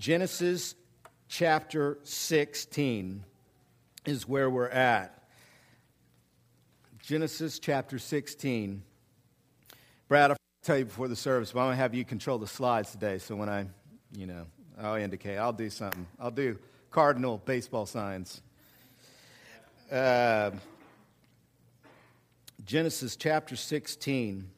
Genesis chapter 16 is where we're at. Genesis chapter 16. Brad, I'll tell you before the service, but I'm going to have you control the slides today. So when I, you know, I'll indicate, I'll do something. I'll do cardinal baseball signs. Uh, Genesis chapter 16.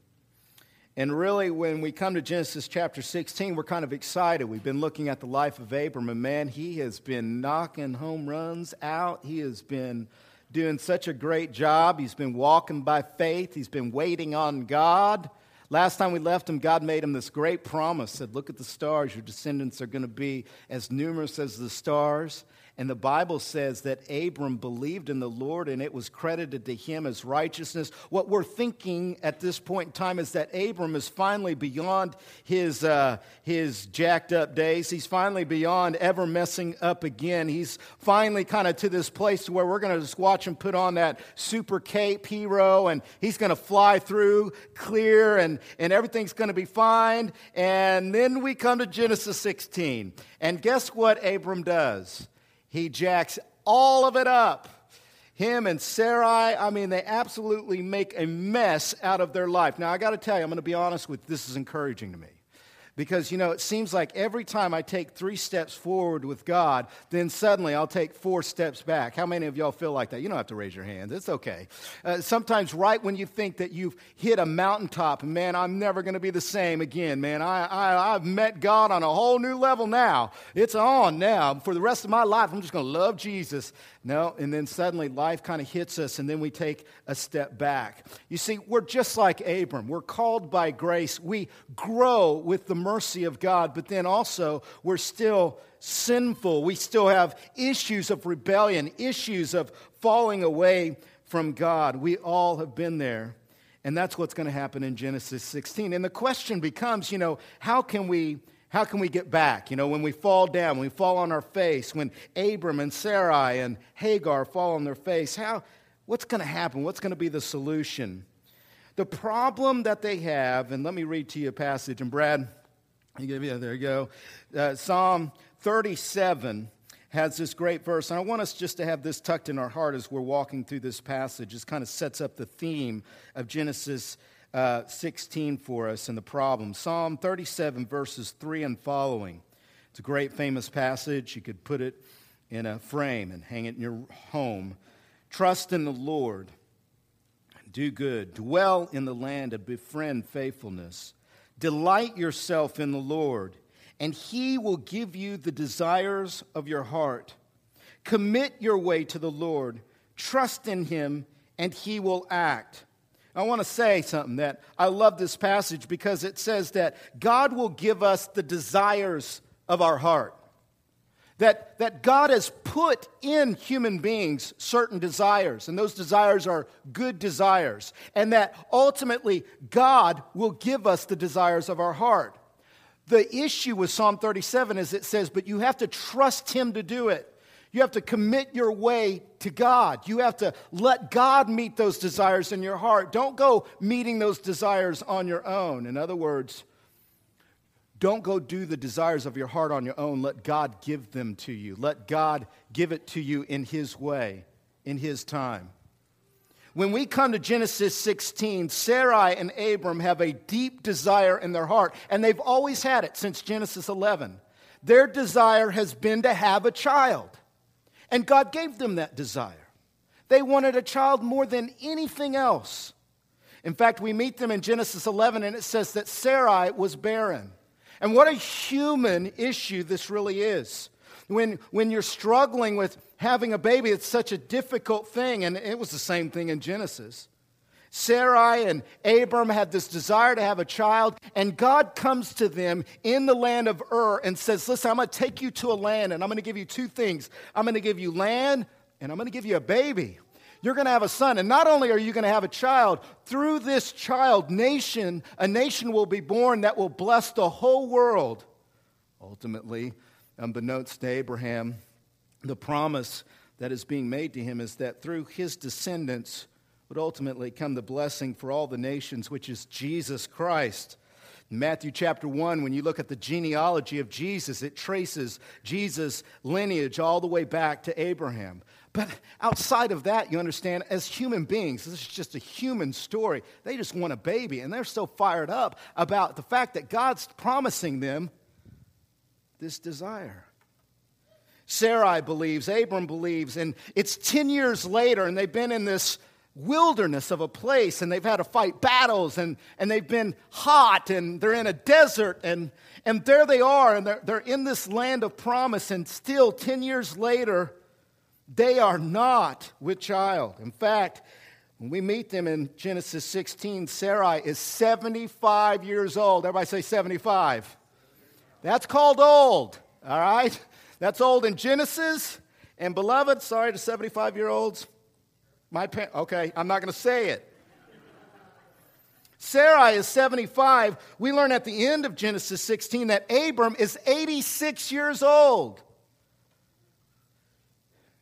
And really, when we come to Genesis chapter 16, we're kind of excited. We've been looking at the life of Abram, and man, he has been knocking home runs out. He has been doing such a great job. He's been walking by faith, he's been waiting on God. Last time we left him, God made him this great promise said, Look at the stars. Your descendants are going to be as numerous as the stars. And the Bible says that Abram believed in the Lord and it was credited to him as righteousness. What we're thinking at this point in time is that Abram is finally beyond his, uh, his jacked up days. He's finally beyond ever messing up again. He's finally kind of to this place where we're going to just watch him put on that super cape hero and he's going to fly through clear and, and everything's going to be fine. And then we come to Genesis 16. And guess what Abram does? He jacks all of it up. Him and Sarai, I mean, they absolutely make a mess out of their life. Now, I got to tell you, I'm going to be honest with you, this is encouraging to me. Because, you know, it seems like every time I take three steps forward with God, then suddenly I'll take four steps back. How many of y'all feel like that? You don't have to raise your hands. It's okay. Uh, sometimes, right when you think that you've hit a mountaintop, man, I'm never going to be the same again, man. I, I, I've met God on a whole new level now. It's on now. For the rest of my life, I'm just going to love Jesus. No, and then suddenly life kind of hits us, and then we take a step back. You see, we're just like Abram. We're called by grace. We grow with the mercy of God, but then also we're still sinful. We still have issues of rebellion, issues of falling away from God. We all have been there. And that's what's going to happen in Genesis 16. And the question becomes, you know, how can we how can we get back? You know, when we fall down, when we fall on our face, when Abram and Sarai and Hagar fall on their face, how, what's going to happen? What's going to be the solution? The problem that they have, and let me read to you a passage, and Brad, you give me, there you go. Uh, Psalm 37 has this great verse, and I want us just to have this tucked in our heart as we're walking through this passage. It kind of sets up the theme of Genesis uh, 16 for us and the problem. Psalm 37, verses 3 and following. It's a great famous passage. You could put it in a frame and hang it in your home. Trust in the Lord, do good, dwell in the land and befriend faithfulness. Delight yourself in the Lord, and he will give you the desires of your heart. Commit your way to the Lord, trust in him, and he will act. I want to say something that I love this passage because it says that God will give us the desires of our heart. That, that God has put in human beings certain desires, and those desires are good desires, and that ultimately God will give us the desires of our heart. The issue with Psalm 37 is it says, but you have to trust Him to do it. You have to commit your way to God. You have to let God meet those desires in your heart. Don't go meeting those desires on your own. In other words, don't go do the desires of your heart on your own. Let God give them to you. Let God give it to you in His way, in His time. When we come to Genesis 16, Sarai and Abram have a deep desire in their heart, and they've always had it since Genesis 11. Their desire has been to have a child. And God gave them that desire. They wanted a child more than anything else. In fact, we meet them in Genesis 11, and it says that Sarai was barren. And what a human issue this really is. When, when you're struggling with having a baby, it's such a difficult thing, and it was the same thing in Genesis. Sarai and Abram had this desire to have a child, and God comes to them in the land of Ur and says, Listen, I'm going to take you to a land, and I'm going to give you two things. I'm going to give you land, and I'm going to give you a baby. You're going to have a son, and not only are you going to have a child, through this child, nation, a nation will be born that will bless the whole world. Ultimately, um, unbeknownst to Abraham, the promise that is being made to him is that through his descendants, would ultimately come the blessing for all the nations, which is Jesus Christ. Matthew chapter 1, when you look at the genealogy of Jesus, it traces Jesus' lineage all the way back to Abraham. But outside of that, you understand, as human beings, this is just a human story. They just want a baby, and they're so fired up about the fact that God's promising them this desire. Sarai believes, Abram believes, and it's 10 years later, and they've been in this wilderness of a place and they've had to fight battles and, and they've been hot and they're in a desert and, and there they are and they're, they're in this land of promise and still 10 years later they are not with child. In fact when we meet them in genesis 16 sarai is 75 years old. Everybody say 75 that's called old all right? That's old in genesis. And beloved sorry to 75 year olds my okay, I'm not going to say it. Sarai is 75. We learn at the end of Genesis 16 that Abram is 86 years old.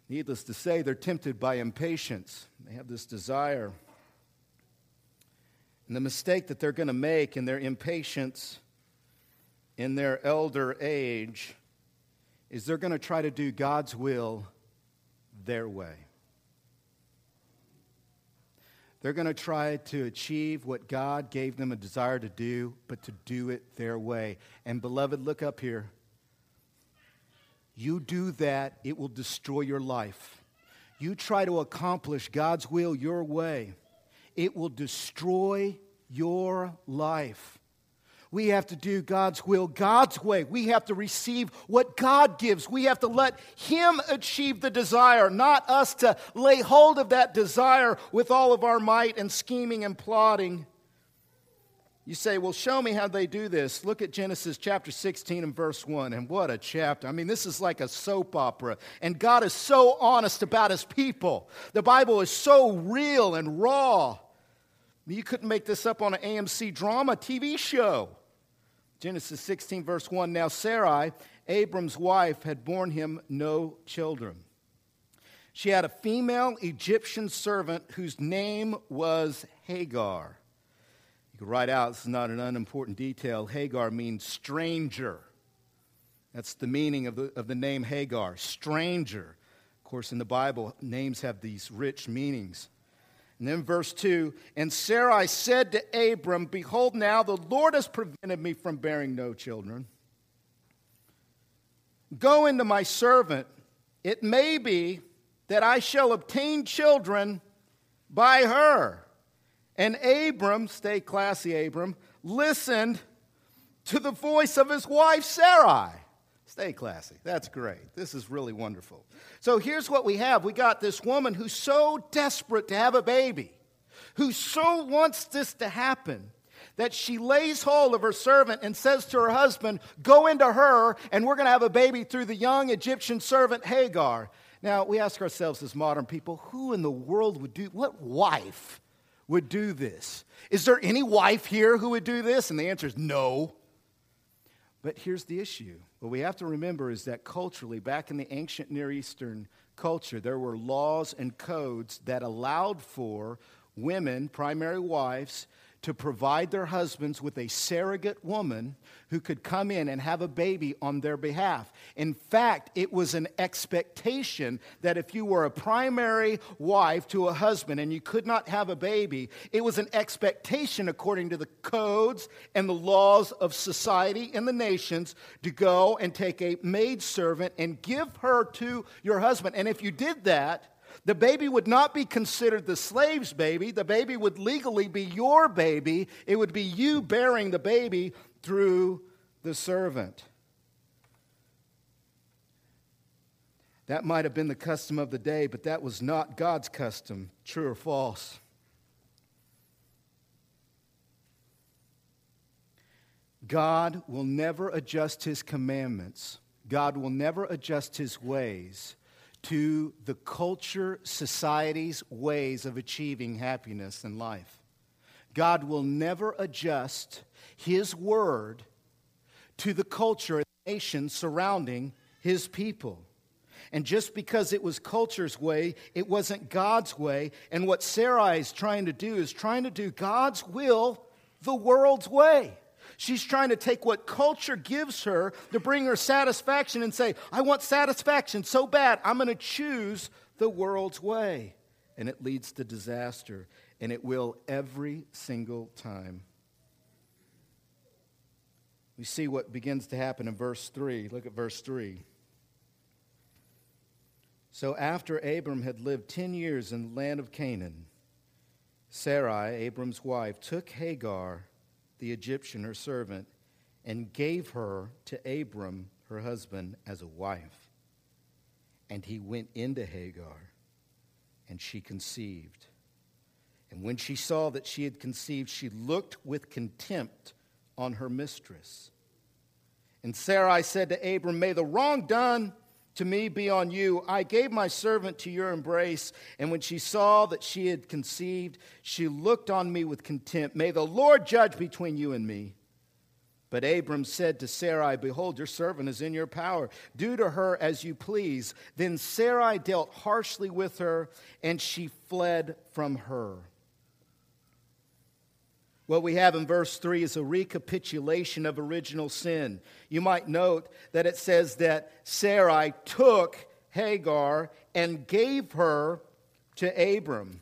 Needless to say, they're tempted by impatience. They have this desire. And the mistake that they're going to make in their impatience, in their elder age, is they're going to try to do God's will their way. They're going to try to achieve what God gave them a desire to do, but to do it their way. And, beloved, look up here. You do that, it will destroy your life. You try to accomplish God's will your way, it will destroy your life. We have to do God's will God's way. We have to receive what God gives. We have to let Him achieve the desire, not us to lay hold of that desire with all of our might and scheming and plotting. You say, well, show me how they do this. Look at Genesis chapter 16 and verse 1. And what a chapter. I mean, this is like a soap opera. And God is so honest about his people. The Bible is so real and raw. You couldn't make this up on an AMC drama TV show. Genesis 16, verse 1 Now Sarai, Abram's wife, had borne him no children. She had a female Egyptian servant whose name was Hagar. You can write out, this is not an unimportant detail. Hagar means stranger. That's the meaning of the, of the name Hagar, stranger. Of course, in the Bible, names have these rich meanings. And then verse 2 And Sarai said to Abram, Behold, now the Lord has prevented me from bearing no children. Go into my servant. It may be that I shall obtain children by her. And Abram, stay classy, Abram, listened to the voice of his wife Sarai. Stay classy. That's great. This is really wonderful. So here's what we have we got this woman who's so desperate to have a baby, who so wants this to happen that she lays hold of her servant and says to her husband, Go into her, and we're going to have a baby through the young Egyptian servant Hagar. Now, we ask ourselves as modern people, who in the world would do, what wife would do this? Is there any wife here who would do this? And the answer is no. But here's the issue. What we have to remember is that culturally, back in the ancient Near Eastern culture, there were laws and codes that allowed for women, primary wives, to provide their husbands with a surrogate woman who could come in and have a baby on their behalf. In fact, it was an expectation that if you were a primary wife to a husband and you could not have a baby, it was an expectation, according to the codes and the laws of society in the nations, to go and take a maidservant and give her to your husband. And if you did that, the baby would not be considered the slave's baby. The baby would legally be your baby. It would be you bearing the baby through the servant. That might have been the custom of the day, but that was not God's custom. True or false? God will never adjust his commandments. God will never adjust his ways to the culture, society's ways of achieving happiness in life. God will never adjust His word to the culture and nation surrounding His people. And just because it was culture's way, it wasn't God's way. And what Sarai is trying to do is trying to do God's will the world's way. She's trying to take what culture gives her to bring her satisfaction and say, I want satisfaction so bad, I'm going to choose the world's way. And it leads to disaster, and it will every single time. We see what begins to happen in verse 3. Look at verse 3. So after Abram had lived 10 years in the land of Canaan, Sarai, Abram's wife, took Hagar, the Egyptian, her servant, and gave her to Abram, her husband, as a wife. And he went into Hagar, and she conceived. And when she saw that she had conceived, she looked with contempt on her mistress. And Sarai said to Abram, May the wrong done to me be on you. I gave my servant to your embrace, and when she saw that she had conceived, she looked on me with contempt. May the Lord judge between you and me. But Abram said to Sarai, Behold, your servant is in your power. Do to her as you please. Then Sarai dealt harshly with her, and she fled from her. What we have in verse 3 is a recapitulation of original sin. You might note that it says that Sarai took Hagar and gave her to Abram.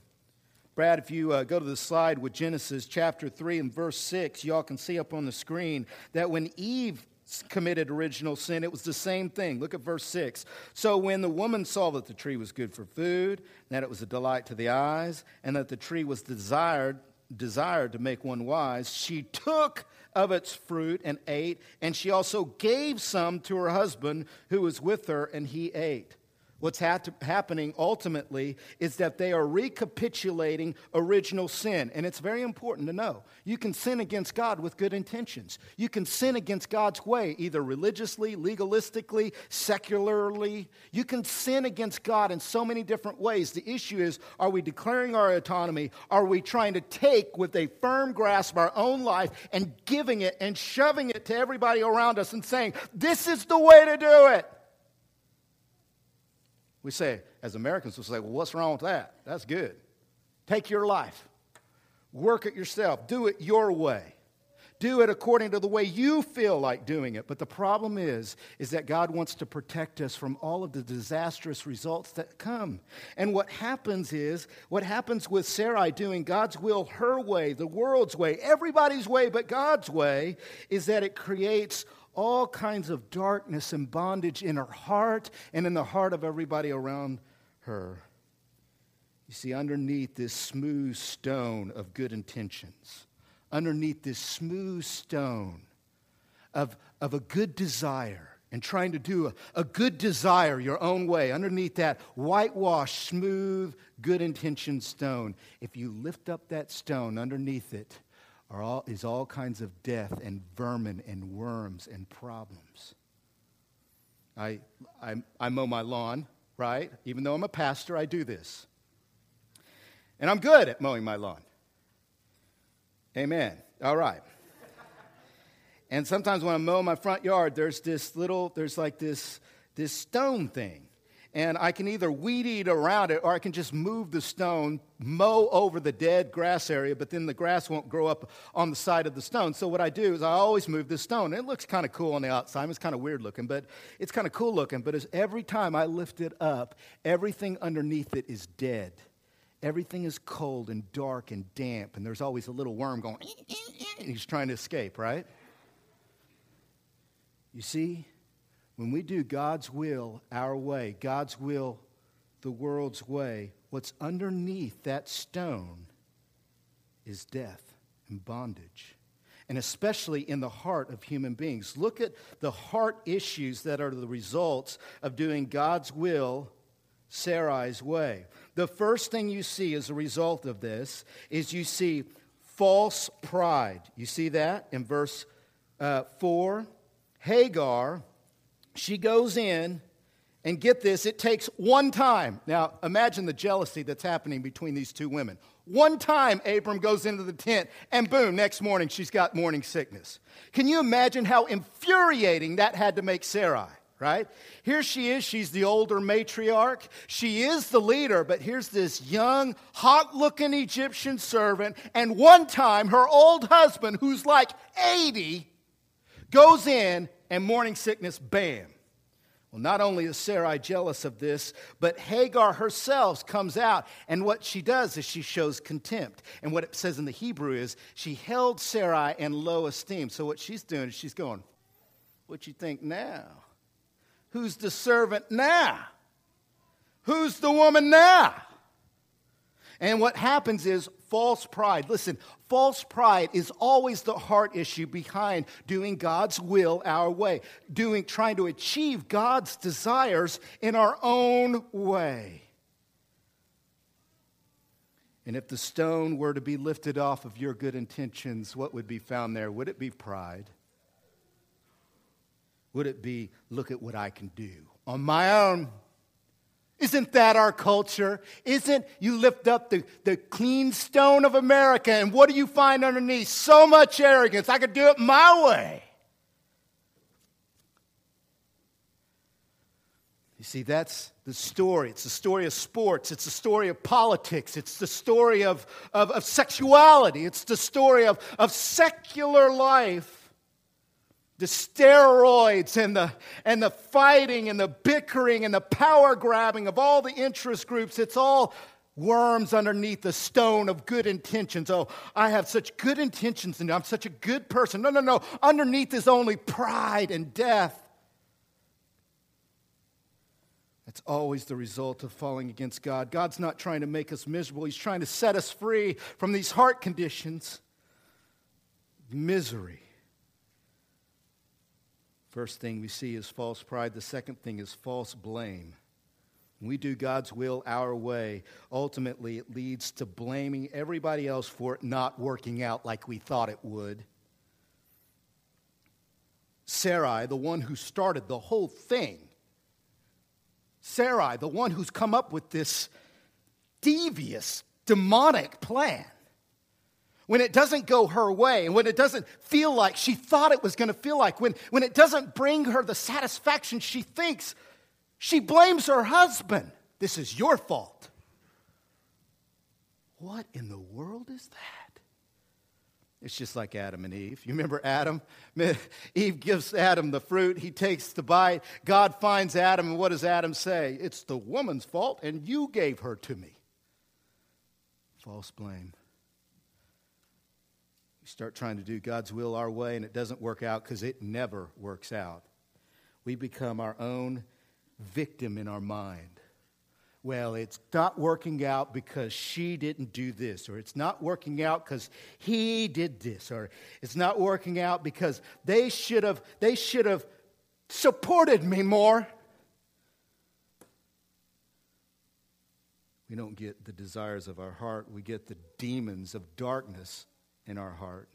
Brad, if you uh, go to the slide with Genesis chapter 3 and verse 6, y'all can see up on the screen that when Eve committed original sin, it was the same thing. Look at verse 6. So when the woman saw that the tree was good for food, that it was a delight to the eyes, and that the tree was desired desired to make one wise, she took of its fruit and ate, and she also gave some to her husband who was with her, and he ate. What's happening ultimately is that they are recapitulating original sin. And it's very important to know. You can sin against God with good intentions. You can sin against God's way, either religiously, legalistically, secularly. You can sin against God in so many different ways. The issue is are we declaring our autonomy? Are we trying to take with a firm grasp our own life and giving it and shoving it to everybody around us and saying, this is the way to do it? We say, as Americans, we say, well, what's wrong with that? That's good. Take your life, work it yourself, do it your way. Do it according to the way you feel like doing it. But the problem is, is that God wants to protect us from all of the disastrous results that come. And what happens is, what happens with Sarai doing God's will her way, the world's way, everybody's way but God's way, is that it creates all kinds of darkness and bondage in her heart and in the heart of everybody around her. You see, underneath this smooth stone of good intentions, underneath this smooth stone of, of a good desire, and trying to do a, a good desire your own way, underneath that whitewashed, smooth, good intention stone, if you lift up that stone underneath it, are all, is all kinds of death and vermin and worms and problems. I, I, I mow my lawn, right? Even though I'm a pastor, I do this. And I'm good at mowing my lawn. Amen. All right. and sometimes when I mow my front yard, there's this little, there's like this, this stone thing and I can either weed eat around it or I can just move the stone, mow over the dead grass area, but then the grass won't grow up on the side of the stone. So what I do is I always move the stone. It looks kind of cool on the outside. It's kind of weird looking, but it's kind of cool looking. But every time I lift it up, everything underneath it is dead. Everything is cold and dark and damp, and there's always a little worm going, eh, eh, eh, and he's trying to escape, right? You see? When we do God's will our way, God's will the world's way, what's underneath that stone is death and bondage. And especially in the heart of human beings. Look at the heart issues that are the results of doing God's will Sarai's way. The first thing you see as a result of this is you see false pride. You see that in verse uh, 4? Hagar she goes in, and get this, it takes one time. Now, imagine the jealousy that's happening between these two women. One time, Abram goes into the tent, and boom, next morning, she's got morning sickness. Can you imagine how infuriating that had to make Sarai? Right? Here she is. She's the older matriarch. She is the leader, but here's this young, hot looking Egyptian servant. And one time, her old husband, who's like 80, goes in and morning sickness, bam. Well, not only is Sarai jealous of this, but Hagar herself comes out, and what she does is she shows contempt. And what it says in the Hebrew is she held Sarai in low esteem. So what she's doing is she's going, What you think now? Who's the servant now? Who's the woman now? And what happens is false pride. Listen, false pride is always the heart issue behind doing God's will our way, doing trying to achieve God's desires in our own way. And if the stone were to be lifted off of your good intentions, what would be found there? Would it be pride? Would it be, look at what I can do on my own? Isn't that our culture? Isn't you lift up the, the clean stone of America and what do you find underneath? So much arrogance. I could do it my way. You see, that's the story. It's the story of sports. It's the story of politics. It's the story of, of, of sexuality. It's the story of, of secular life the steroids and the, and the fighting and the bickering and the power grabbing of all the interest groups, it's all worms underneath the stone of good intentions. Oh, I have such good intentions and I'm such a good person. No, no, no. Underneath is only pride and death. That's always the result of falling against God. God's not trying to make us miserable, He's trying to set us free from these heart conditions, misery. First thing we see is false pride. The second thing is false blame. When we do God's will our way, ultimately it leads to blaming everybody else for it not working out like we thought it would. Sarai, the one who started the whole thing, Sarai, the one who's come up with this devious, demonic plan, when it doesn't go her way, and when it doesn't feel like she thought it was going to feel like, when, when it doesn't bring her the satisfaction she thinks, she blames her husband. This is your fault. What in the world is that? It's just like Adam and Eve. You remember Adam? Eve gives Adam the fruit. He takes the bite. God finds Adam, and what does Adam say? It's the woman's fault, and you gave her to me. False blame start trying to do God's will our way and it doesn't work out because it never works out. We become our own victim in our mind. Well, it's not working out because she didn't do this, or it's not working out because he did this, or it's not working out because they should have they should have supported me more. We don't get the desires of our heart, we get the demons of darkness in our heart.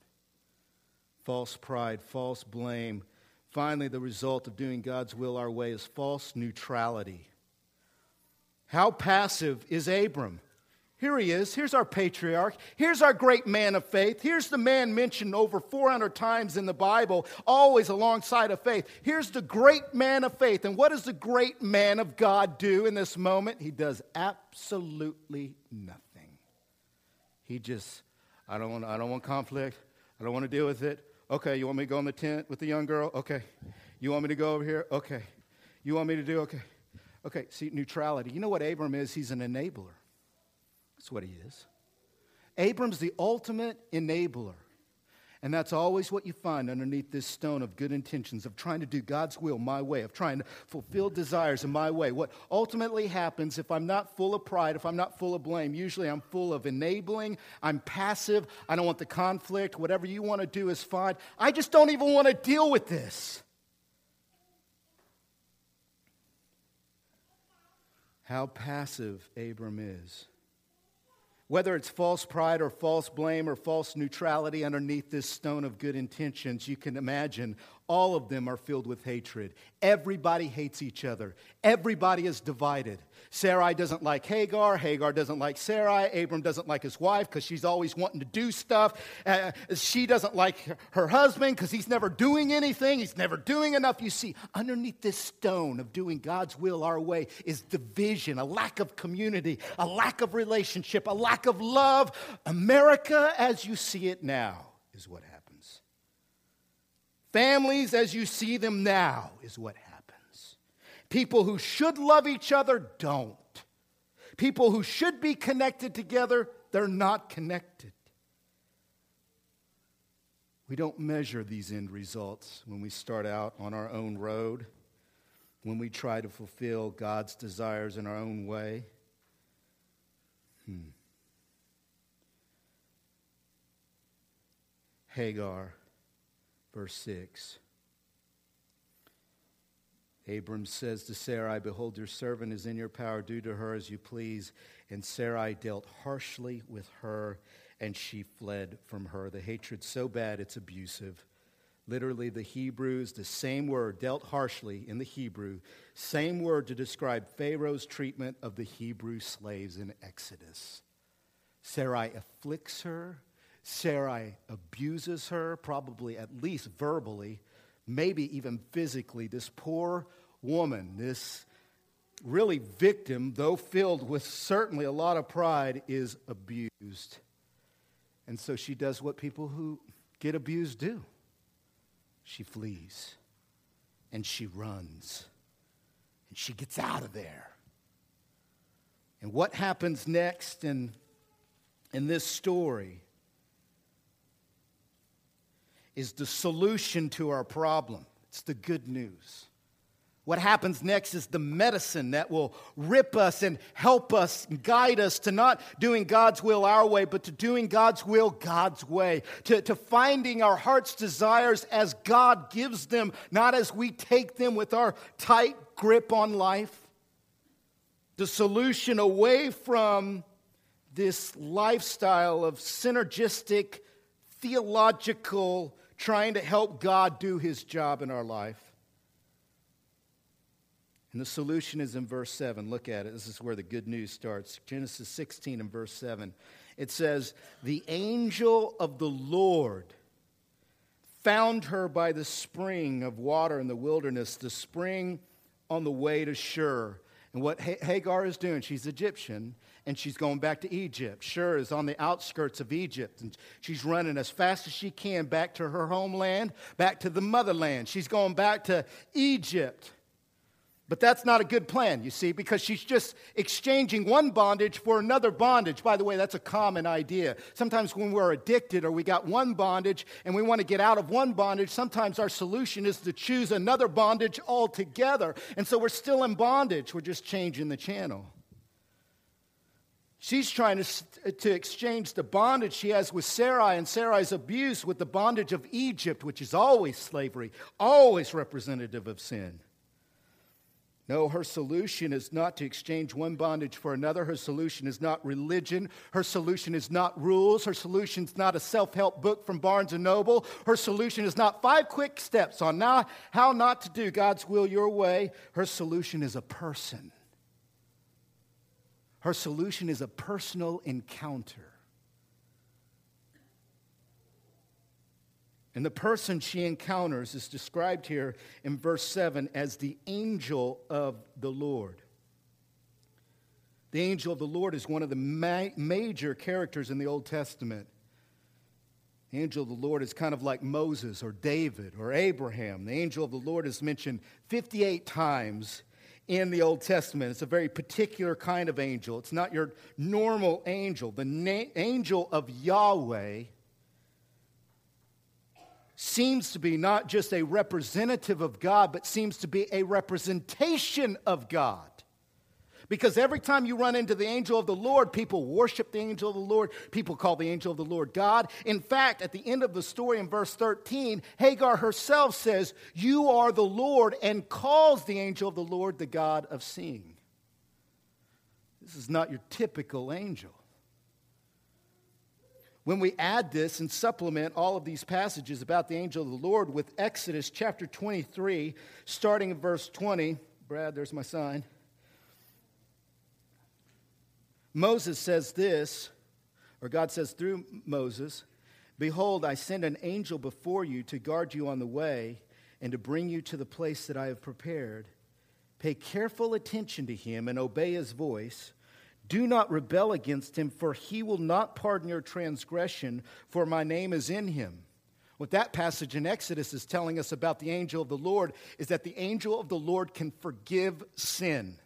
False pride, false blame. Finally, the result of doing God's will our way is false neutrality. How passive is Abram? Here he is. Here's our patriarch. Here's our great man of faith. Here's the man mentioned over 400 times in the Bible, always alongside of faith. Here's the great man of faith. And what does the great man of God do in this moment? He does absolutely nothing. He just I don't want, I don't want conflict. I don't want to deal with it. Okay, you want me to go in the tent with the young girl? Okay. You want me to go over here? Okay. You want me to do? Okay. Okay, see, neutrality. You know what Abram is? He's an enabler. That's what he is. Abram's the ultimate enabler. And that's always what you find underneath this stone of good intentions, of trying to do God's will my way, of trying to fulfill desires in my way. What ultimately happens if I'm not full of pride, if I'm not full of blame, usually I'm full of enabling, I'm passive, I don't want the conflict, whatever you want to do is fine. I just don't even want to deal with this. How passive Abram is. Whether it's false pride or false blame or false neutrality underneath this stone of good intentions, you can imagine all of them are filled with hatred. Everybody hates each other. Everybody is divided. Sarai doesn't like Hagar. Hagar doesn't like Sarai. Abram doesn't like his wife because she's always wanting to do stuff. Uh, she doesn't like her husband because he's never doing anything. He's never doing enough. You see, underneath this stone of doing God's will our way is division, a lack of community, a lack of relationship, a lack of love. America as you see it now is what happens. Families as you see them now is what happens. People who should love each other don't. People who should be connected together, they're not connected. We don't measure these end results when we start out on our own road, when we try to fulfill God's desires in our own way. Hmm. Hagar Verse 6. Abram says to Sarai, Behold, your servant is in your power. Do to her as you please. And Sarai dealt harshly with her, and she fled from her. The hatred so bad it's abusive. Literally, the Hebrews, the same word, dealt harshly in the Hebrew, same word to describe Pharaoh's treatment of the Hebrew slaves in Exodus. Sarai afflicts her, Sarai abuses her, probably at least verbally, maybe even physically. This poor woman, this really victim, though filled with certainly a lot of pride, is abused. And so she does what people who get abused do she flees and she runs and she gets out of there. And what happens next in, in this story is the solution to our problem. It's the good news. What happens next is the medicine that will rip us and help us and guide us to not doing God's will our way, but to doing God's will God's way, to, to finding our heart's desires as God gives them, not as we take them with our tight grip on life. The solution away from this lifestyle of synergistic, theological, trying to help God do his job in our life. And the solution is in verse 7. Look at it. This is where the good news starts. Genesis 16 and verse 7. It says, The angel of the Lord found her by the spring of water in the wilderness, the spring on the way to Shur. And what Hagar is doing, she's Egyptian, and she's going back to Egypt. Shur is on the outskirts of Egypt, and she's running as fast as she can back to her homeland, back to the motherland. She's going back to Egypt. But that's not a good plan, you see, because she's just exchanging one bondage for another bondage. By the way, that's a common idea. Sometimes when we're addicted or we got one bondage and we want to get out of one bondage, sometimes our solution is to choose another bondage altogether. And so we're still in bondage, we're just changing the channel. She's trying to, to exchange the bondage she has with Sarai and Sarai's abuse with the bondage of Egypt, which is always slavery, always representative of sin. No, her solution is not to exchange one bondage for another. Her solution is not religion. Her solution is not rules. Her solution is not a self help book from Barnes and Noble. Her solution is not five quick steps on now how not to do God's will your way. Her solution is a person. Her solution is a personal encounter. And the person she encounters is described here in verse 7 as the angel of the Lord. The angel of the Lord is one of the ma- major characters in the Old Testament. The angel of the Lord is kind of like Moses or David or Abraham. The angel of the Lord is mentioned 58 times in the Old Testament. It's a very particular kind of angel. It's not your normal angel. The na- angel of Yahweh seems to be not just a representative of God, but seems to be a representation of God. Because every time you run into the angel of the Lord, people worship the angel of the Lord. People call the angel of the Lord God. In fact, at the end of the story in verse 13, Hagar herself says, You are the Lord, and calls the angel of the Lord the God of seeing. This is not your typical angel. when we add this and supplement all of these passages about the angel of the Lord with Exodus chapter 23, starting in verse 20, Brad, there's my sign. Moses says this, or God says through Moses, Behold, I send an angel before you to guard you on the way and to bring you to the place that I have prepared. Pay careful attention to him and obey his voice. Do not rebel against him, for he will not pardon your transgression, for my name is in him. What that passage in Exodus is telling us about the angel of the Lord is that the angel of the Lord can forgive sin.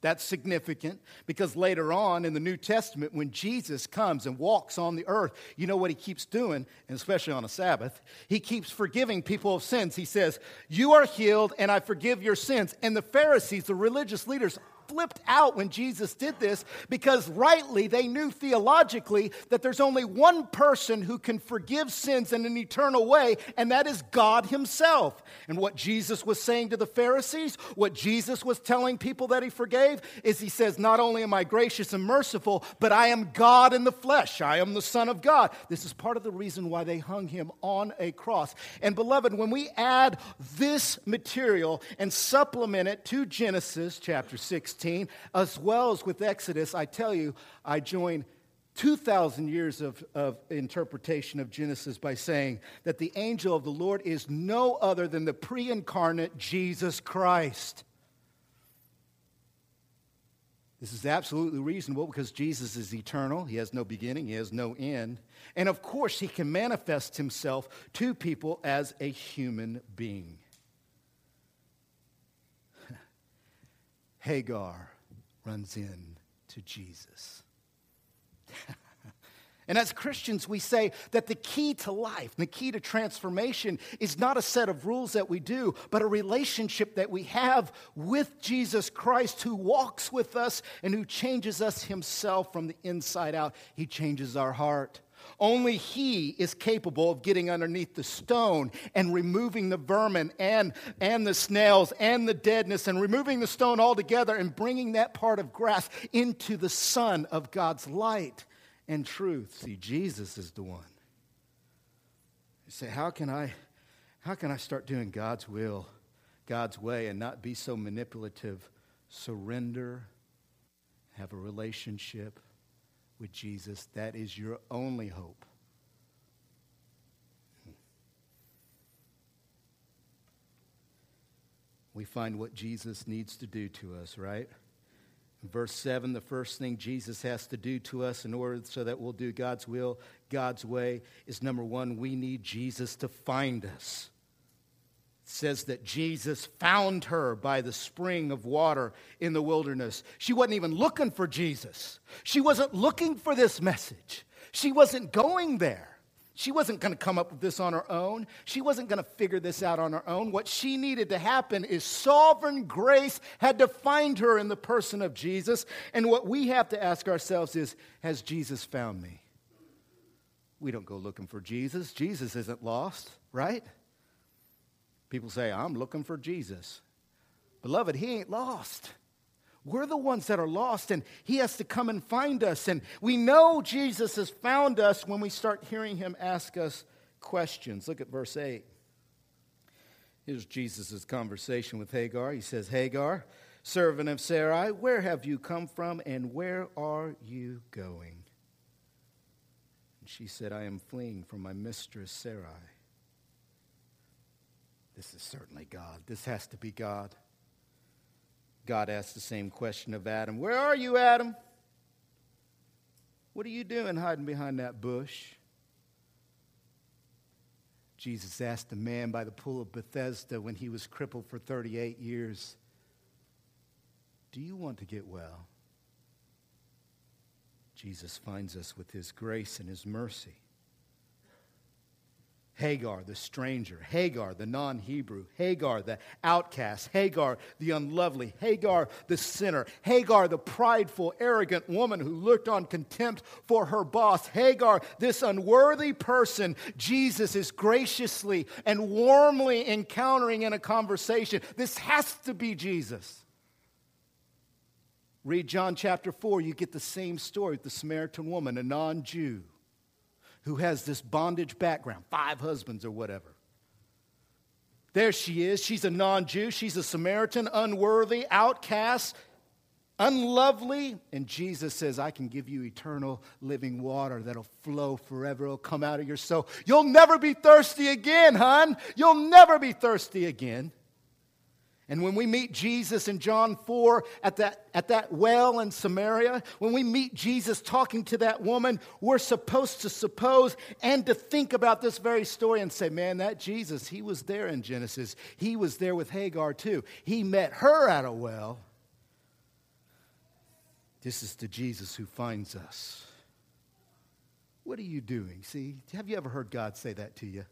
That's significant because later on in the New Testament, when Jesus comes and walks on the earth, you know what he keeps doing, and especially on a Sabbath? He keeps forgiving people of sins. He says, You are healed, and I forgive your sins. And the Pharisees, the religious leaders, flipped out when Jesus did this because rightly they knew theologically that there's only one person who can forgive sins in an eternal way, and that is God Himself. And what Jesus was saying to the Pharisees, what Jesus was telling people that He forgave, is He says, Not only am I gracious and merciful, but I am God in the flesh. I am the Son of God. This is part of the reason why they hung Him on a cross. And beloved, when we add this material and supplement it to Genesis chapter 6, 16, as well as with Exodus, I tell you, I join 2,000 years of, of interpretation of Genesis by saying that the angel of the Lord is no other than the pre incarnate Jesus Christ. This is absolutely reasonable because Jesus is eternal. He has no beginning, he has no end. And of course, he can manifest himself to people as a human being. Hagar runs in to Jesus. and as Christians, we say that the key to life, the key to transformation, is not a set of rules that we do, but a relationship that we have with Jesus Christ who walks with us and who changes us himself from the inside out. He changes our heart. Only He is capable of getting underneath the stone and removing the vermin and, and the snails and the deadness and removing the stone altogether and bringing that part of grass into the sun of God's light and truth. See, Jesus is the one. You say, how can I, how can I start doing God's will, God's way, and not be so manipulative? Surrender, have a relationship, with Jesus, that is your only hope. We find what Jesus needs to do to us, right? In verse 7, the first thing Jesus has to do to us in order so that we'll do God's will, God's way, is number one, we need Jesus to find us says that Jesus found her by the spring of water in the wilderness. She wasn't even looking for Jesus. She wasn't looking for this message. She wasn't going there. She wasn't going to come up with this on her own. She wasn't going to figure this out on her own. What she needed to happen is sovereign grace had to find her in the person of Jesus. And what we have to ask ourselves is Has Jesus found me? We don't go looking for Jesus. Jesus isn't lost, right? People say, I'm looking for Jesus. Beloved, he ain't lost. We're the ones that are lost, and he has to come and find us. And we know Jesus has found us when we start hearing him ask us questions. Look at verse 8. Here's Jesus' conversation with Hagar. He says, Hagar, servant of Sarai, where have you come from, and where are you going? And she said, I am fleeing from my mistress Sarai. This is certainly God. This has to be God. God asked the same question of Adam Where are you, Adam? What are you doing hiding behind that bush? Jesus asked a man by the pool of Bethesda when he was crippled for 38 years, Do you want to get well? Jesus finds us with his grace and his mercy. Hagar, the stranger, Hagar, the non Hebrew, Hagar, the outcast, Hagar, the unlovely, Hagar, the sinner, Hagar, the prideful, arrogant woman who looked on contempt for her boss, Hagar, this unworthy person, Jesus is graciously and warmly encountering in a conversation. This has to be Jesus. Read John chapter 4, you get the same story with the Samaritan woman, a non Jew who has this bondage background, five husbands or whatever. There she is. She's a non Jew. She's a Samaritan, unworthy, outcast, unlovely. And Jesus says, I can give you eternal living water that'll flow forever. It'll come out of your soul. You'll never be thirsty again, hon. You'll never be thirsty again. And when we meet Jesus in John 4 at that, at that well in Samaria, when we meet Jesus talking to that woman, we're supposed to suppose and to think about this very story and say, man, that Jesus, he was there in Genesis. He was there with Hagar too. He met her at a well. This is the Jesus who finds us. What are you doing? See, have you ever heard God say that to you? Have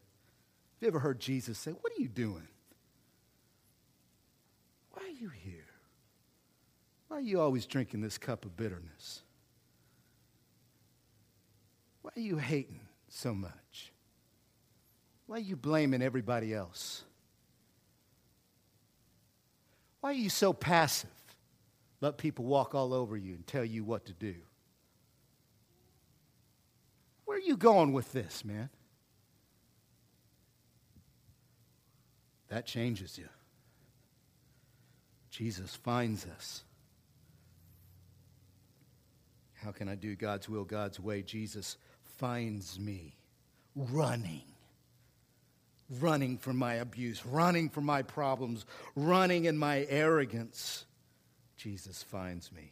you ever heard Jesus say, What are you doing? Are you here? Why are you always drinking this cup of bitterness? Why are you hating so much? Why are you blaming everybody else? Why are you so passive? Let people walk all over you and tell you what to do. Where are you going with this, man? That changes you. Jesus finds us. How can I do God's will, God's way? Jesus finds me running. Running from my abuse, running from my problems, running in my arrogance. Jesus finds me.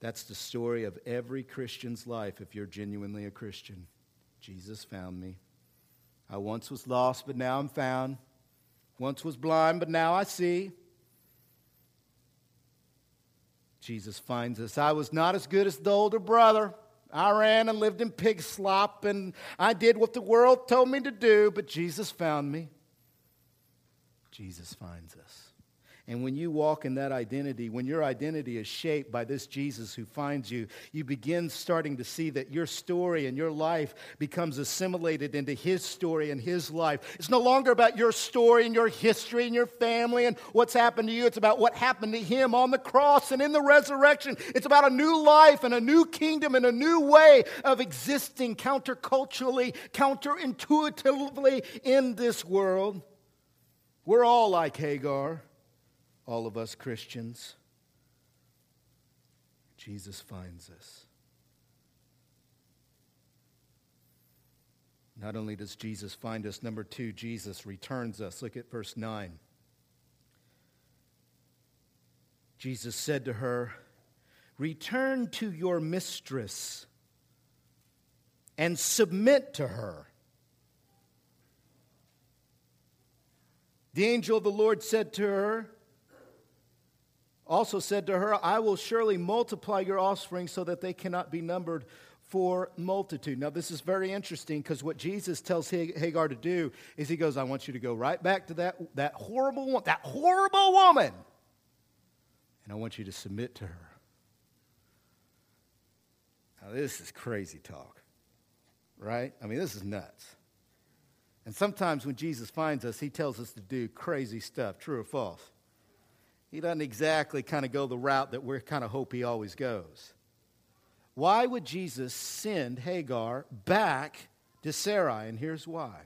That's the story of every Christian's life if you're genuinely a Christian. Jesus found me. I once was lost, but now I'm found. Once was blind, but now I see. Jesus finds us. I was not as good as the older brother. I ran and lived in pig slop, and I did what the world told me to do, but Jesus found me. Jesus finds us. And when you walk in that identity, when your identity is shaped by this Jesus who finds you, you begin starting to see that your story and your life becomes assimilated into his story and his life. It's no longer about your story and your history and your family and what's happened to you. It's about what happened to him on the cross and in the resurrection. It's about a new life and a new kingdom and a new way of existing counterculturally, counterintuitively in this world. We're all like Hagar all of us Christians. Jesus finds us. Not only does Jesus find us, number two, Jesus returns us. Look at verse 9. Jesus said to her, Return to your mistress and submit to her. The angel of the Lord said to her, also said to her, I will surely multiply your offspring so that they cannot be numbered for multitude. Now, this is very interesting because what Jesus tells Hagar to do is he goes, I want you to go right back to that, that horrible that horrible woman, and I want you to submit to her. Now, this is crazy talk, right? I mean, this is nuts. And sometimes when Jesus finds us, he tells us to do crazy stuff, true or false? He doesn't exactly kind of go the route that we kind of hope he always goes. Why would Jesus send Hagar back to Sarai? And here's why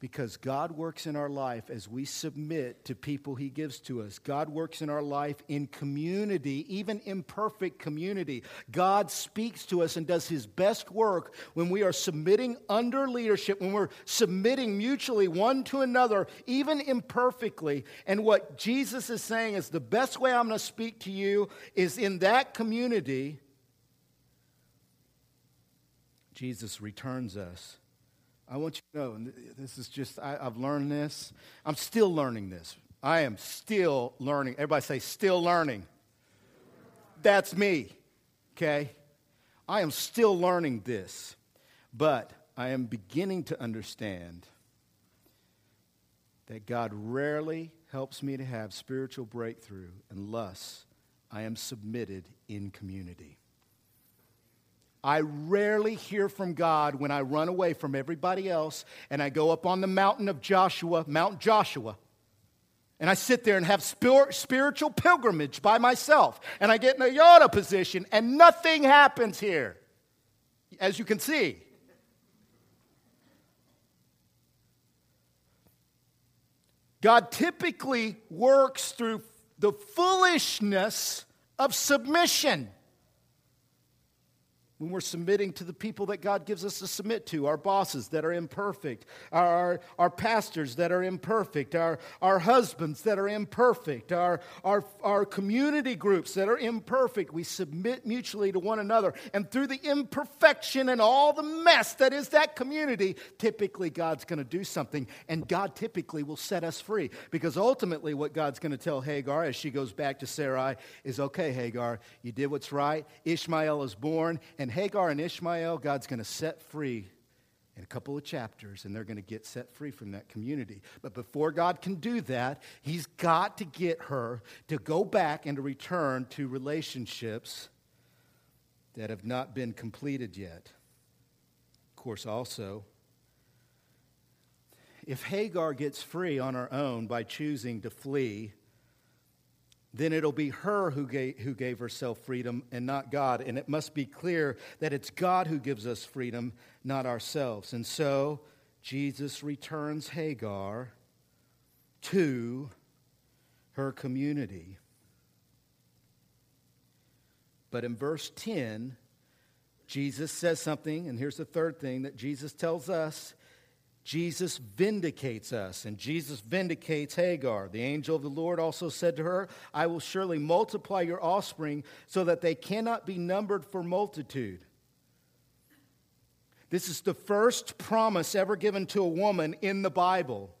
because God works in our life as we submit to people He gives to us. God works in our life in community, even imperfect community. God speaks to us and does His best work when we are submitting under leadership, when we're submitting mutually one to another, even imperfectly. And what Jesus is saying is the best way I'm going to speak to you is in that community. Jesus returns us I want you to know, and this is just, I, have learned this. I'm still learning this. I am still learning. Everybody say, still learning. That's me, okay? I am still learning this, but I am beginning to understand that God rarely helps me to have spiritual breakthrough unless I am submitted in community. I rarely hear from God when I run away from everybody else and I go up on the mountain of Joshua, Mount Joshua, and I sit there and have spiritual pilgrimage by myself and I get in a yada position and nothing happens here. as you can see. God typically works through the foolishness of submission when we're submitting to the people that God gives us to submit to, our bosses that are imperfect, our, our pastors that are imperfect, our, our husbands that are imperfect, our, our, our community groups that are imperfect. We submit mutually to one another. And through the imperfection and all the mess that is that community, typically God's going to do something. And God typically will set us free. Because ultimately, what God's going to tell Hagar as she goes back to Sarai is okay, Hagar, you did what's right. Ishmael is born. And and Hagar and Ishmael, God's going to set free in a couple of chapters, and they're going to get set free from that community. But before God can do that, He's got to get her to go back and to return to relationships that have not been completed yet. Of course, also, if Hagar gets free on her own by choosing to flee, then it'll be her who gave, who gave herself freedom and not God. And it must be clear that it's God who gives us freedom, not ourselves. And so Jesus returns Hagar to her community. But in verse 10, Jesus says something, and here's the third thing that Jesus tells us Jesus vindicates us, and Jesus vindicates Hagar. The angel of the Lord also said to her, I will surely multiply your offspring so that they cannot be numbered for multitude. This is the first promise ever given to a woman in the Bible.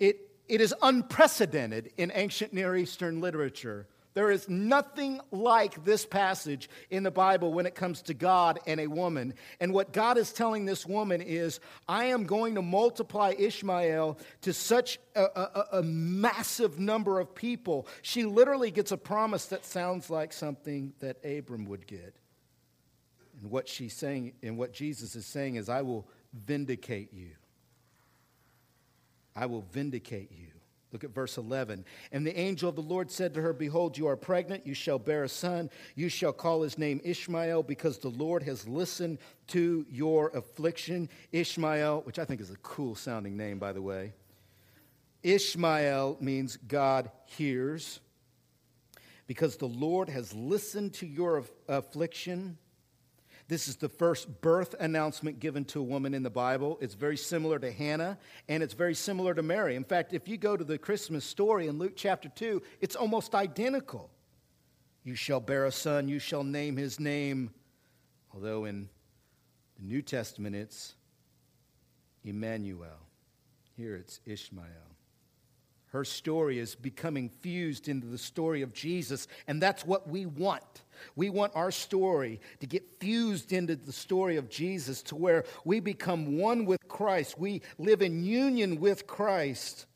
It, it is unprecedented in ancient Near Eastern literature. There is nothing like this passage in the Bible when it comes to God and a woman. And what God is telling this woman is, I am going to multiply Ishmael to such a, a, a, massive number of people. She literally gets a promise that sounds like something that Abram would get. And what she's saying, and what Jesus is saying is, I will vindicate you. I will vindicate you. Look at verse 11. And the angel of the Lord said to her, Behold, you are pregnant, you shall bear a son. You shall call his name Ishmael, because the Lord has listened to your affliction. Ishmael, which I think is a cool sounding name, by the way. Ishmael means God hears, because the Lord has listened to your affliction. This is the first birth announcement given to a woman in the Bible. It's very similar to Hannah, and it's very similar to Mary. In fact, if you go to the Christmas story in Luke chapter 2, it's almost identical. You shall bear a son, you shall name his name. Although in the New Testament it's Emmanuel. Here it's Ishmael. Her story is becoming fused into the story of Jesus, and that's what we want. We want our story to get fused into the story of Jesus to where we become one with Christ. We live in union with Christ.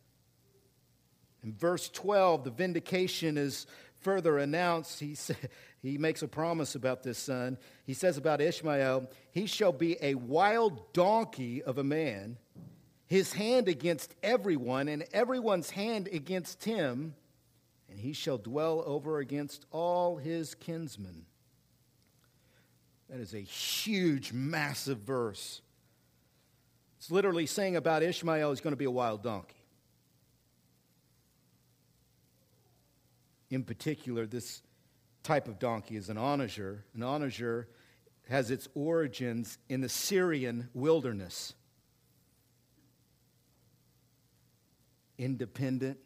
In verse 12, the vindication is further announced. He, sa- he makes a promise about this son. He says about Ishmael, He shall be a wild donkey of a man his hand against everyone, and everyone's hand against him, and he shall dwell over against all his kinsmen. That is a huge, massive verse. It's literally saying about Ishmael, he's going to be a wild donkey. In particular, this type of donkey is an onager. An onager has its origins in the Syrian wilderness. Independent,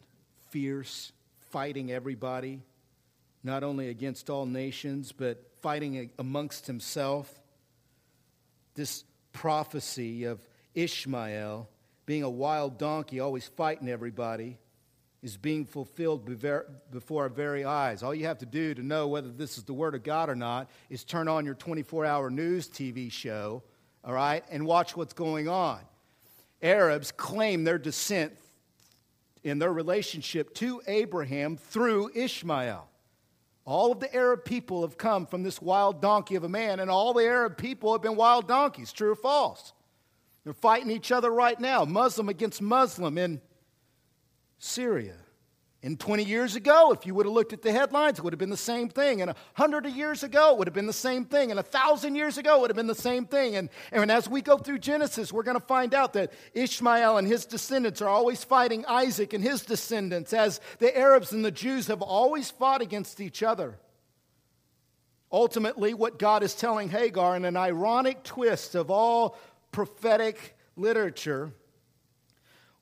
fierce, fighting everybody, not only against all nations, but fighting amongst himself. This prophecy of Ishmael being a wild donkey, always fighting everybody, is being fulfilled before our very eyes. All you have to do to know whether this is the Word of God or not is turn on your 24 hour news TV show, all right, and watch what's going on. Arabs claim their descent in their relationship to Abraham through Ishmael. All of the Arab people have come from this wild donkey of a man, and all the Arab people have been wild donkeys. True or false? They're fighting each other right now, Muslim against Muslim in Syria. And 20 years ago, if you would have looked at the headlines, it would have been the same thing. And 100 years ago, it would have been the same thing. And 1,000 years ago, it would have been the same thing. And, and as we go through Genesis, we're going to find out that Ishmael and his descendants are always fighting Isaac and his descendants, as the Arabs and the Jews have always fought against each other. Ultimately, what God is telling Hagar in an ironic twist of all prophetic literature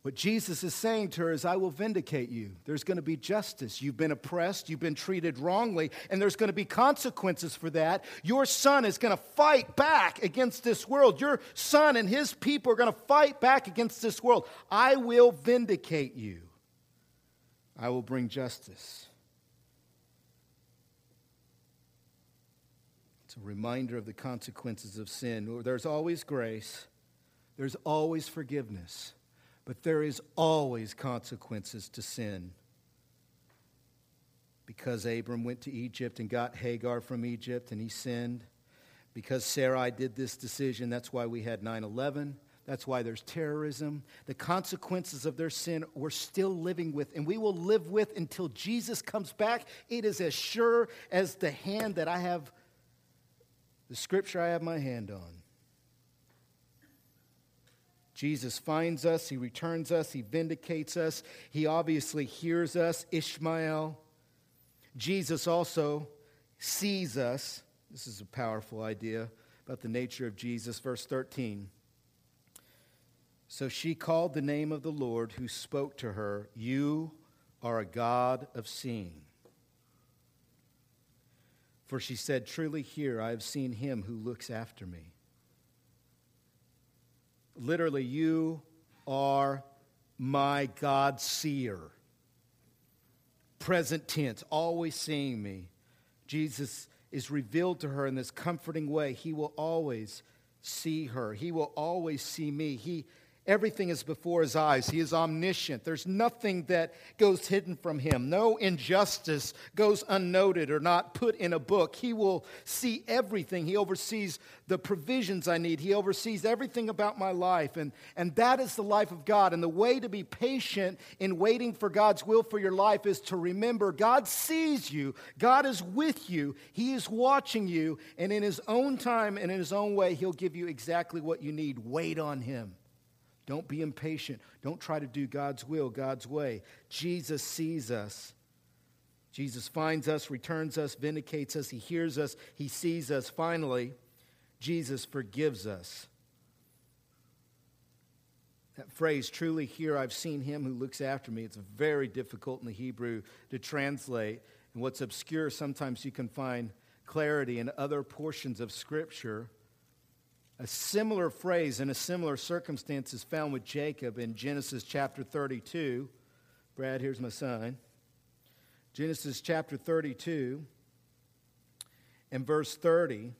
what Jesus is saying to her is, I will vindicate you. There's going to be justice. You've been oppressed, you've been treated wrongly, and there's going to be consequences for that. Your son is going to fight back against this world. Your son and his people are going to fight back against this world. I will vindicate you, I will bring justice. It's a reminder of the consequences of sin. There's always grace, there's always forgiveness. But there is always consequences to sin. Because Abram went to Egypt and got Hagar from Egypt and he sinned. Because Sarai did this decision, that's why we had 9 11. That's why there's terrorism. The consequences of their sin we're still living with, and we will live with until Jesus comes back. It is as sure as the hand that I have, the scripture I have my hand on. Jesus finds us, he returns us, he vindicates us, he obviously hears us, Ishmael. Jesus also sees us. This is a powerful idea about the nature of Jesus. Verse 13. So she called the name of the Lord who spoke to her, You are a God of seeing. For she said, Truly, here I have seen him who looks after me. Literally, you are my God seer. Present tense, always seeing me. Jesus is revealed to her in this comforting way. He will always see her, He will always see me. He Everything is before his eyes. He is omniscient. There's nothing that goes hidden from him. No injustice goes unnoted or not put in a book. He will see everything. He oversees the provisions I need. He oversees everything about my life. And, and that is the life of God. And the way to be patient in waiting for God's will for your life is to remember God sees you, God is with you, He is watching you, and in His own time and in His own way, He'll give you exactly what you need. Wait on Him. Don't be impatient. Don't try to do God's will, God's way. Jesus sees us. Jesus finds us, returns us, vindicates us, He hears us, He sees us. Finally, Jesus forgives us. That phrase, truly here I've seen him who looks after me, it's very difficult in the Hebrew to translate. And what's obscure, sometimes you can find clarity in other portions of Scripture. A similar phrase in a similar circumstance is found with Jacob in Genesis chapter 32. Brad, here's my sign. Genesis chapter 32 and verse 30.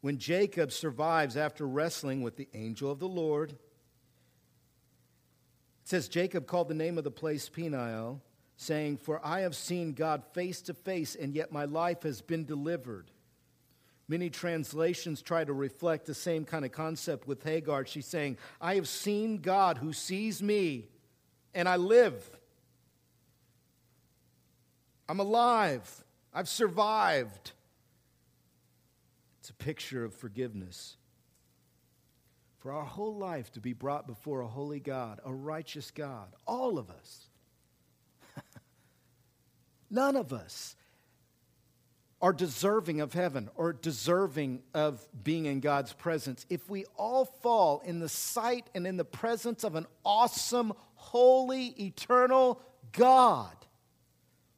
When Jacob survives after wrestling with the angel of the Lord, it says, Jacob called the name of the place Peniel, saying, For I have seen God face to face, and yet my life has been delivered. Many translations try to reflect the same kind of concept with Hagar. She's saying, I have seen God who sees me, and I live. I'm alive. I've survived. It's a picture of forgiveness. For our whole life to be brought before a holy God, a righteous God, all of us. None of us are deserving of heaven or deserving of being in God's presence, if we all fall in the sight and in the presence of an awesome, holy, eternal God,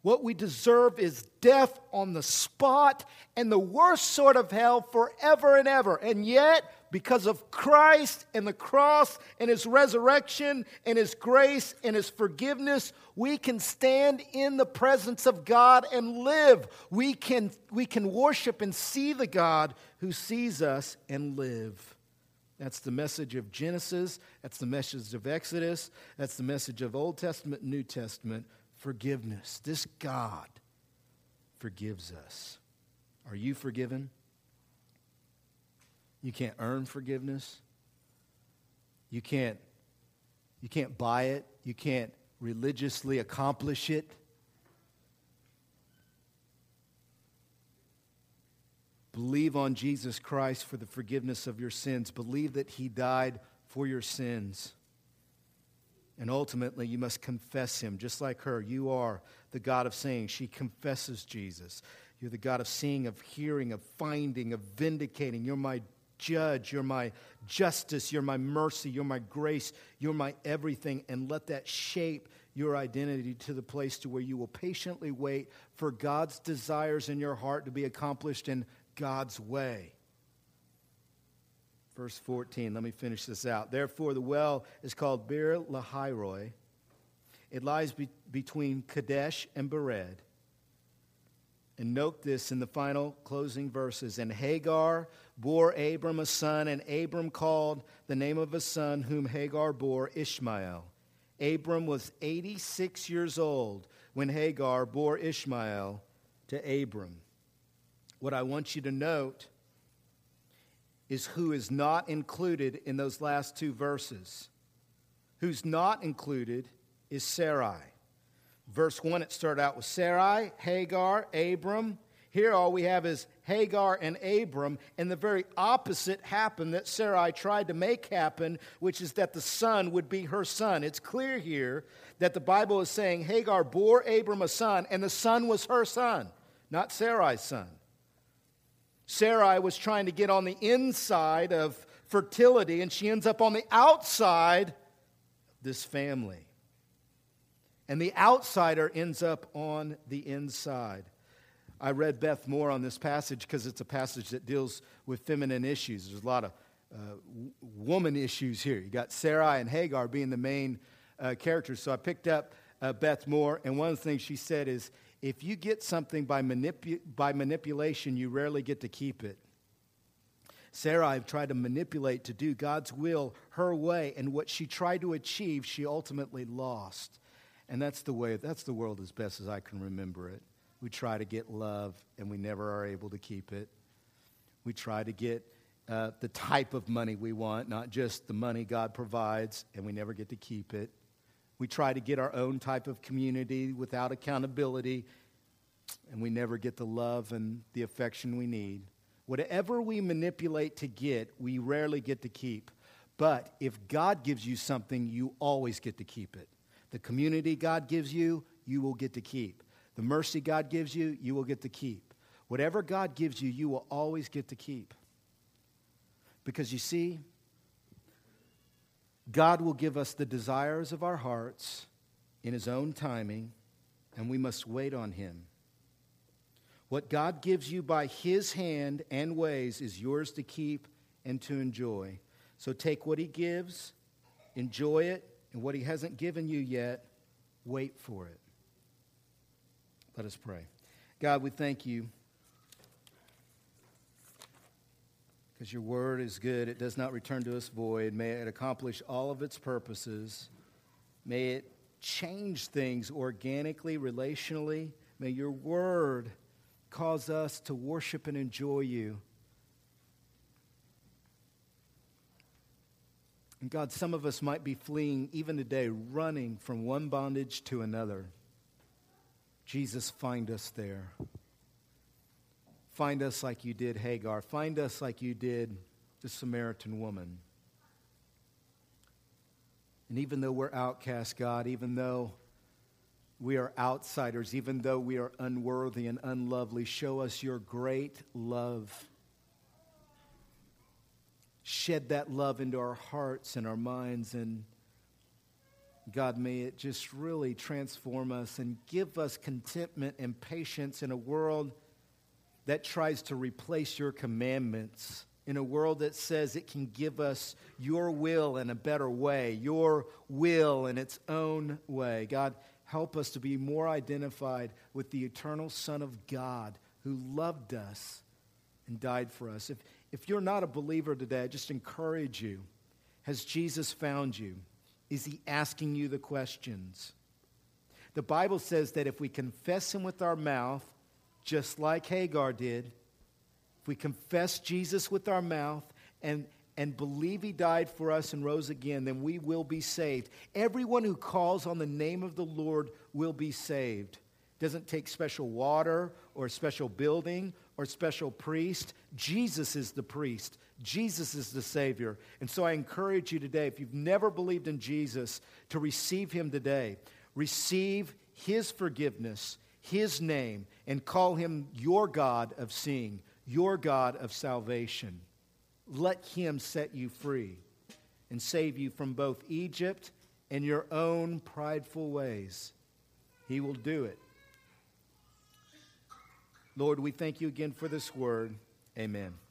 what we deserve is death on the spot and the worst sort of hell forever and ever. And yet, because of Christ and the cross and his resurrection and his grace and his forgiveness, we can stand in the presence of God and live. We can, we can worship and see the God who sees us and live. That's the message of Genesis. That's the message of Exodus. That's the message of Old Testament, New Testament forgiveness. This God forgives us. Are you forgiven? You can't earn forgiveness. You can't, you can't buy it. You can't religiously accomplish it. Believe on Jesus Christ for the forgiveness of your sins. Believe that He died for your sins. And ultimately, you must confess Him, just like her. You are the God of saying. She confesses Jesus. You're the God of seeing, of hearing, of finding, of vindicating. You're my judge. You're my justice. You're my mercy. You're my grace. You're my everything. And let that shape your identity to the place to where you will patiently wait for God's desires in your heart to be accomplished in God's way. Verse 14, let me finish this out. Therefore, the well is called Beer Lahairoi. It lies be- between Kadesh and Bered. And note this in the final closing verses. And Hagar bore Abram a son, and Abram called the name of a son whom Hagar bore Ishmael. Abram was 86 years old when Hagar bore Ishmael to Abram. What I want you to note is who is not included in those last two verses. Who's not included is Sarai. Verse 1, it started out with Sarai, Hagar, Abram. Here, all we have is Hagar and Abram, and the very opposite happened that Sarai tried to make happen, which is that the son would be her son. It's clear here that the Bible is saying Hagar bore Abram a son, and the son was her son, not Sarai's son. Sarai was trying to get on the inside of fertility, and she ends up on the outside of this family. And the outsider ends up on the inside. I read Beth Moore on this passage because it's a passage that deals with feminine issues. There's a lot of uh, woman issues here. You got Sarai and Hagar being the main uh, characters. So I picked up uh, Beth Moore, and one of the things she said is if you get something by, manipu- by manipulation, you rarely get to keep it. Sarai tried to manipulate to do God's will her way, and what she tried to achieve, she ultimately lost. And that's the way, that's the world as best as I can remember it. We try to get love, and we never are able to keep it. We try to get uh, the type of money we want, not just the money God provides, and we never get to keep it. We try to get our own type of community without accountability, and we never get the love and the affection we need. Whatever we manipulate to get, we rarely get to keep. But if God gives you something, you always get to keep it. The community God gives you, you will get to keep. The mercy God gives you, you will get to keep. Whatever God gives you, you will always get to keep. Because you see, God will give us the desires of our hearts in His own timing, and we must wait on Him. What God gives you by His hand and ways is yours to keep and to enjoy. So take what He gives, enjoy it, and what He hasn't given you yet, wait for it. Let us pray. God, we thank you because your word is good. It does not return to us void. May it accomplish all of its purposes. May it change things organically, relationally. May your word cause us to worship and enjoy you. And God, some of us might be fleeing even today, running from one bondage to another. Jesus, find us there. Find us like you did Hagar. Find us like you did the Samaritan woman. And even though we're outcasts, God, even though we are outsiders, even though we are unworthy and unlovely, show us your great love. Shed that love into our hearts and our minds. And God, may it just really transform us and give us contentment and patience in a world that tries to replace your commandments in a world that says it can give us your will in a better way, your will in its own way. God, help us to be more identified with the eternal Son of God who loved us and died for us. If, if you're not a believer today, I just encourage you. Has Jesus found you? Is he asking you the questions? The Bible says that if we confess him with our mouth just like Hagar did, if we confess Jesus with our mouth and and believe he died for us and rose again, then we will be saved. Everyone who calls on the name of the Lord will be saved. Doesn't take special water or special building or special priest. Jesus is the priest. Jesus is the Savior. And so I encourage you today, if you've never believed in Jesus, to receive him today. Receive his forgiveness, his name, and call him your God of seeing, your God of salvation. Let him set you free and save you from both Egypt and your own prideful ways. He will do it. Lord, we thank you again for this word. Amen.